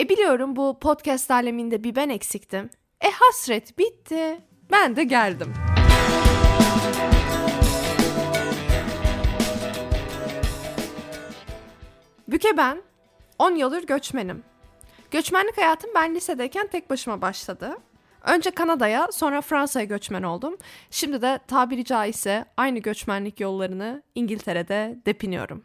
E biliyorum bu podcast aleminde bir ben eksiktim. E hasret bitti. Ben de geldim. Büke ben. 10 yıldır göçmenim. Göçmenlik hayatım ben lisedeyken tek başıma başladı. Önce Kanada'ya, sonra Fransa'ya göçmen oldum. Şimdi de tabiri caizse aynı göçmenlik yollarını İngiltere'de depiniyorum.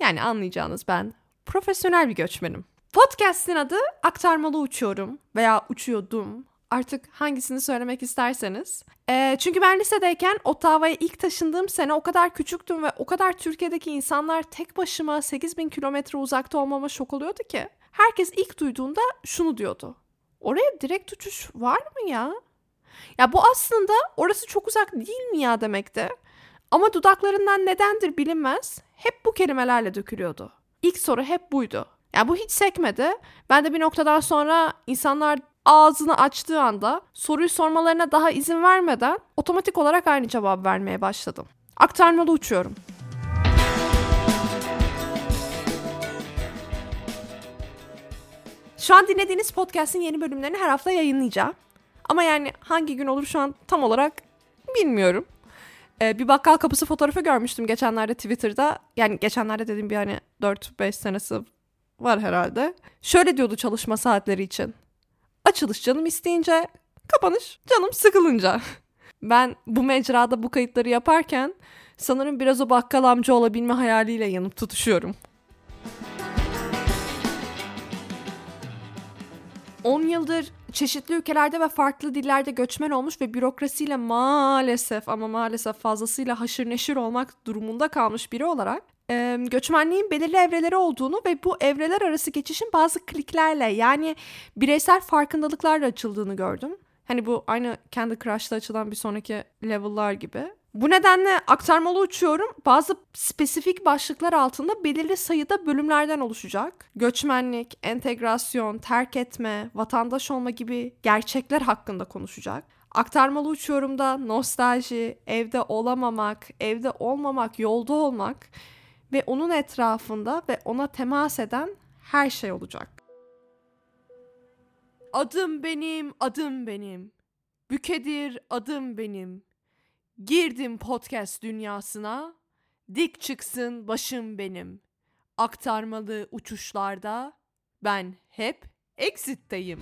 Yani anlayacağınız ben profesyonel bir göçmenim. Podcast'in adı Aktarmalı Uçuyorum veya Uçuyordum. Artık hangisini söylemek isterseniz. Ee, çünkü ben lisedeyken Ottawa'ya ilk taşındığım sene o kadar küçüktüm ve o kadar Türkiye'deki insanlar tek başıma 8000 kilometre uzakta olmama şok oluyordu ki. Herkes ilk duyduğunda şunu diyordu. Oraya direkt uçuş var mı ya? Ya bu aslında orası çok uzak değil mi ya demekti. Ama dudaklarından nedendir bilinmez hep bu kelimelerle dökülüyordu. İlk soru hep buydu. Ya bu hiç sekmedi. Ben de bir noktadan sonra insanlar ağzını açtığı anda soruyu sormalarına daha izin vermeden otomatik olarak aynı cevap vermeye başladım. Aktarmalı uçuyorum. Şu an dinlediğiniz podcast'in yeni bölümlerini her hafta yayınlayacağım. Ama yani hangi gün olur şu an tam olarak bilmiyorum. Ee, bir bakkal kapısı fotoğrafı görmüştüm geçenlerde Twitter'da. Yani geçenlerde dediğim bir hani 4-5 senesi var herhalde. Şöyle diyordu çalışma saatleri için. Açılış canım isteyince, kapanış canım sıkılınca. Ben bu mecrada bu kayıtları yaparken sanırım biraz o bakkal amca olabilme hayaliyle yanıp tutuşuyorum. 10 yıldır çeşitli ülkelerde ve farklı dillerde göçmen olmuş ve bürokrasiyle maalesef ama maalesef fazlasıyla haşır neşir olmak durumunda kalmış biri olarak e, göçmenliğin belirli evreleri olduğunu ve bu evreler arası geçişin bazı kliklerle yani bireysel farkındalıklarla açıldığını gördüm. Hani bu aynı kendi Crush'ta açılan bir sonraki level'lar gibi. Bu nedenle aktarmalı uçuyorum. Bazı spesifik başlıklar altında belirli sayıda bölümlerden oluşacak. Göçmenlik, entegrasyon, terk etme, vatandaş olma gibi gerçekler hakkında konuşacak. Aktarmalı uçuyorumda nostalji, evde olamamak, evde olmamak, yolda olmak ve onun etrafında ve ona temas eden her şey olacak. Adım benim, adım benim. Bükedir adım benim. Girdim podcast dünyasına. Dik çıksın başım benim. Aktarmalı uçuşlarda ben hep exitteyim.